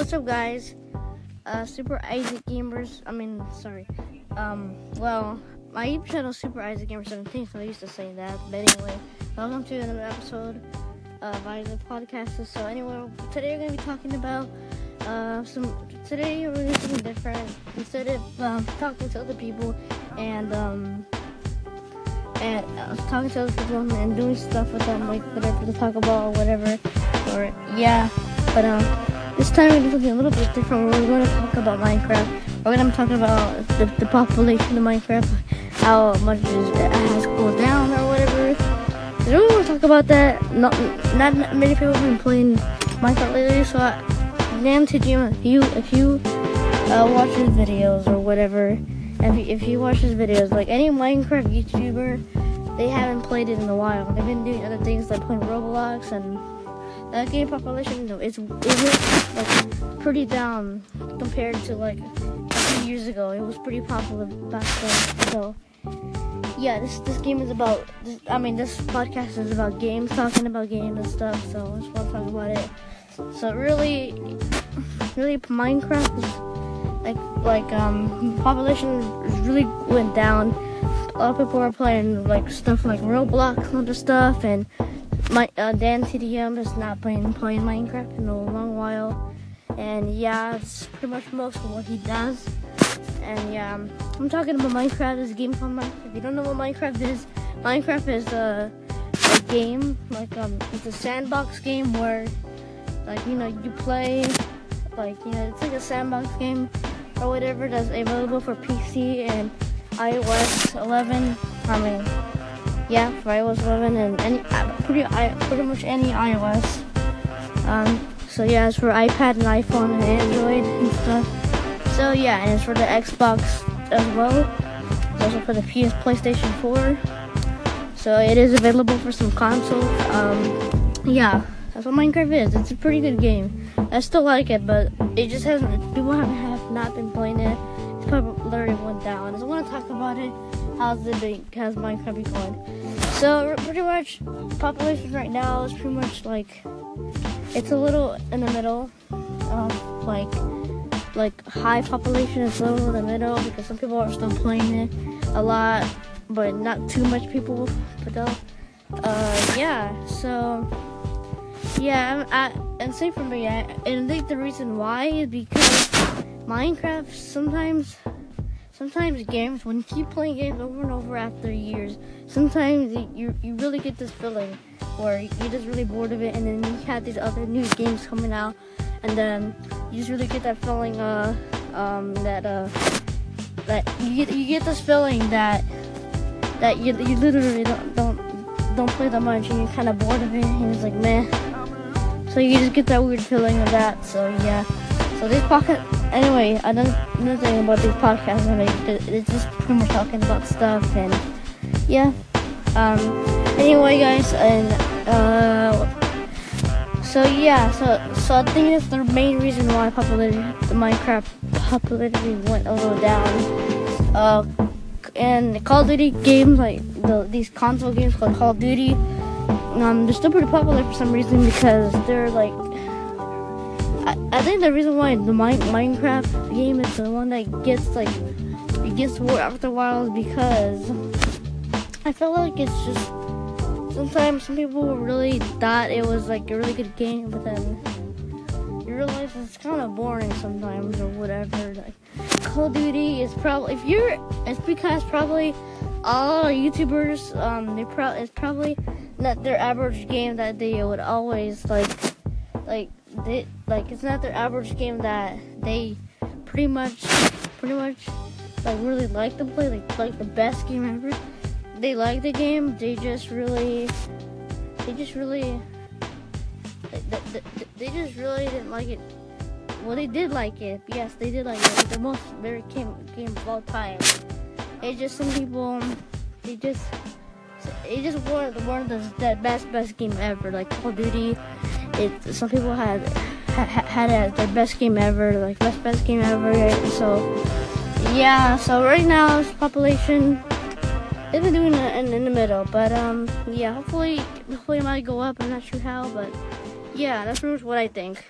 what's up, guys? Uh, Super Isaac Gamers. I mean, sorry. Um, well, my YouTube channel is Super Isaac Gamer 17, so I used to say that. But anyway, welcome to another episode of Isaac Podcast. So anyway, today we're gonna be talking about uh some. Today we're gonna do something different. Instead of um, talking to other people and um and uh, talking to other people and doing stuff with them, like whatever to talk about or whatever, or yeah. But um, this time we're doing something a little bit different. We're going to talk about Minecraft. We're going to talk about the, the population of Minecraft, how much it has cooled down or whatever. I really want to talk about that. Not not many people have been playing Minecraft lately, so I, damn to you if you if you uh, watch his videos or whatever. If you, if you watch his videos, like any Minecraft YouTuber, they haven't played it in a while. They've been doing other things like playing Roblox and that game population though is it like pretty down compared to like a few years ago. It was pretty popular back then. So yeah, this this game is about. This, I mean, this podcast is about games, talking about games and stuff. So I just want to talk about it. So really, really, Minecraft is like like um population really went down. A lot of people are playing like stuff like Roblox and other stuff, and my uh, Dan TDM has not been playing Minecraft in a long while, and yeah, it's pretty much most of what he does. And yeah, I'm talking about Minecraft. This game called Minecraft. If you don't know what Minecraft is, Minecraft is a, a game like um, it's a sandbox game where like you know you play like you know it's like a sandbox game or whatever that's available for PC and iOS 11. I mean, yeah, for iOS 11 and any pretty pretty much any iOS. Um, so yeah, it's for iPad and iPhone and Android and stuff. So yeah, and it's for the Xbox as well. It's also for the PS PlayStation 4. So it is available for some consoles. Um, yeah. That's what Minecraft is. It's a pretty good game. I still like it, but it just hasn't. People haven't have not been playing it. Popularity went down. So I want to talk about it. How's it been? How's Minecraft be going? So pretty much, population right now is pretty much like it's a little in the middle. Um, like like high population is little in the middle because some people are still playing it a lot, but not too much people. But uh, yeah. So yeah, I, and same for me. I, and I think the reason why is because Minecraft sometimes, sometimes games when you keep playing games over and over after years, sometimes you you really get this feeling where you're just really bored of it, and then you have these other new games coming out, and then you just really get that feeling uh um that uh that you get you get this feeling that that you you literally don't don't don't play that much and you're kind of bored of it and it's like meh so you just get that weird feeling of that. So yeah. So this podcast. Anyway, I don't know anything about these podcasts I make, it's just pretty much talking about stuff and yeah. Um. Anyway, guys, and uh. So yeah, so so I think that's the main reason why popularity, the Minecraft popularity went a little down. Uh, and Call of Duty games like the these console games called Call of Duty um, they're still pretty popular for some reason because they're like. I, I think the reason why the Minecraft game is the one that gets like it gets more after a while is because I feel like it's just sometimes some people really thought it was like a really good game, but then you realize it's kind of boring sometimes or whatever. Like Call of Duty is probably if you're it's because probably all YouTubers um they pro it's probably not their average game that they would always like like they like it's not their average game that they pretty much pretty much like really like to play like like the best game ever. They like the game they just really they just really they, they, they just really didn't like it. Well they did like it yes they did like it. The most favorite game game of all time. It's just some people they just it just one one of the, the best best game ever. Like Call of Duty, it some people had ha, had it as their best game ever, like best best game ever. Right? So yeah, so right now its population they've been doing it in, in, the middle, but um yeah, hopefully hopefully it might go up. I'm not sure how, but yeah, that's pretty much what I think.